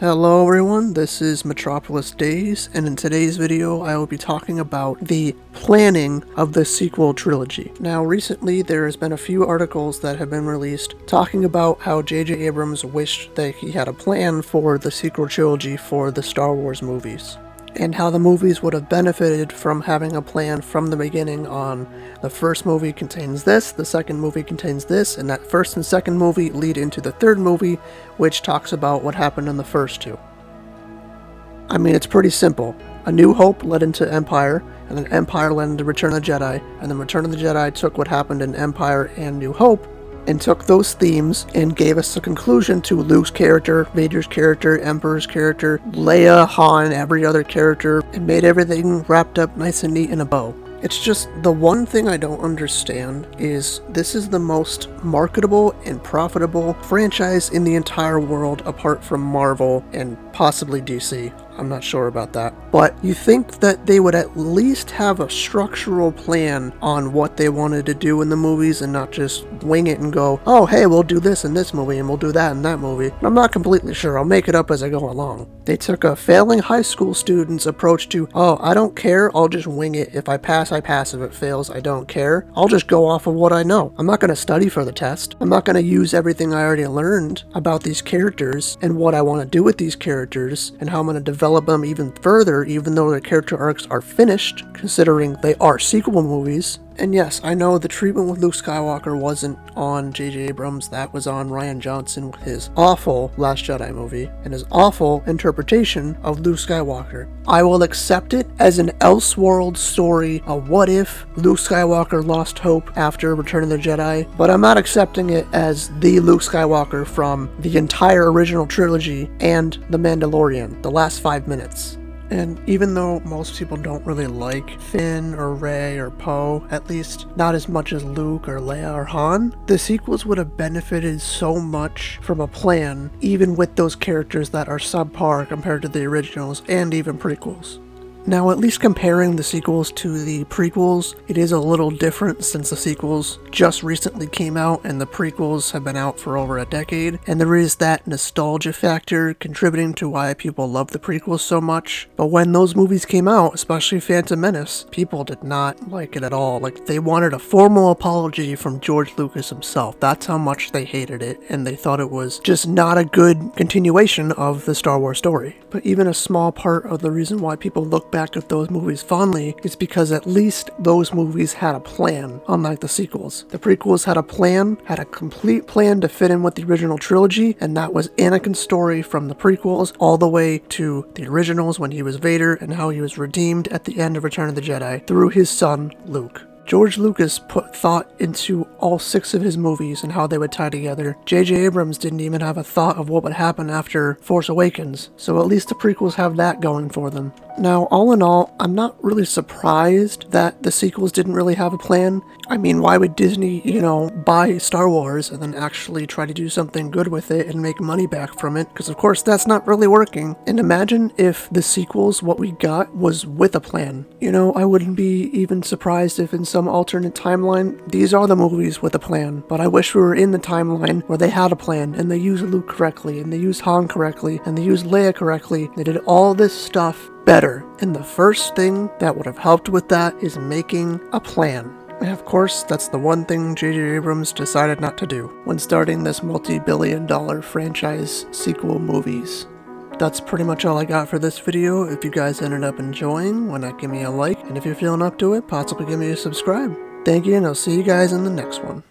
Hello everyone, this is Metropolis Days, and in today's video I will be talking about the planning of the sequel trilogy. Now recently there has been a few articles that have been released talking about how J.J. Abrams wished that he had a plan for the sequel trilogy for the Star Wars movies and how the movies would have benefited from having a plan from the beginning on the first movie contains this, the second movie contains this, and that first and second movie lead into the third movie, which talks about what happened in the first two. I mean, it's pretty simple. A New Hope led into Empire, and then Empire led into Return of the Jedi, and then Return of the Jedi took what happened in Empire and New Hope and took those themes and gave us a conclusion to Luke's character, Vader's character, Emperor's character, Leia, Han, every other character, and made everything wrapped up nice and neat in a bow. It's just the one thing I don't understand is this is the most marketable and profitable franchise in the entire world apart from Marvel and possibly DC. I'm not sure about that. But you think that they would at least have a structural plan on what they wanted to do in the movies and not just wing it and go, oh, hey, we'll do this in this movie and we'll do that in that movie. I'm not completely sure. I'll make it up as I go along. They took a failing high school student's approach to, oh, I don't care. I'll just wing it. If I pass, I pass. If it fails, I don't care. I'll just go off of what I know. I'm not going to study for the test. I'm not going to use everything I already learned about these characters and what I want to do with these characters and how I'm going to develop develop them even further, even though their character arcs are finished, considering they are sequel movies, and yes, I know the treatment with Luke Skywalker wasn't on J.J. Abrams, that was on Rian Johnson with his awful Last Jedi movie and his awful interpretation of Luke Skywalker. I will accept it as an Elseworld story, a what if Luke Skywalker lost hope after Return of the Jedi, but I'm not accepting it as the Luke Skywalker from the entire original trilogy and The Mandalorian, the last five minutes. And even though most people don't really like Finn or Rey or Poe, at least not as much as Luke or Leia or Han, the sequels would have benefited so much from a plan, even with those characters that are subpar compared to the originals and even prequels. Now, at least comparing the sequels to the prequels, it is a little different since the sequels just recently came out and the prequels have been out for over a decade, and there is that nostalgia factor contributing to why people love the prequels so much. But when those movies came out, especially Phantom Menace, people did not like it at all. Like, they wanted a formal apology from George Lucas himself. That's how much they hated it, and they thought it was just not a good continuation of the Star Wars story. But even a small part of the reason why people look back at those movies fondly is because at least those movies had a plan, unlike the sequels. The prequels had a plan, had a complete plan to fit in with the original trilogy, and that was Anakin's story from the prequels all the way to the originals when he was Vader and how he was redeemed at the end of Return of the Jedi through his son, Luke. George Lucas put thought into all six of his movies and how they would tie together. J.J. Abrams didn't even have a thought of what would happen after Force Awakens, so at least the prequels have that going for them. Now, all in all, I'm not really surprised that the sequels didn't really have a plan. I mean, why would Disney, you know, buy Star Wars and then actually try to do something good with it and make money back from it? Because, of course, that's not really working. And imagine if the sequels, what we got, was with a plan. You know, I wouldn't be even surprised if in some alternate timeline, these are the movies with a plan. But I wish we were in the timeline where they had a plan and they used Luke correctly and they used Han correctly and they used Leia correctly. They did all this stuff better. And the first thing that would have helped with that is making a plan. And of course, that's the one thing J.J. Abrams decided not to do when starting this multi billion dollar franchise sequel movies. That's pretty much all I got for this video. If you guys ended up enjoying, why not give me a like? And if you're feeling up to it, possibly give me a subscribe. Thank you, and I'll see you guys in the next one.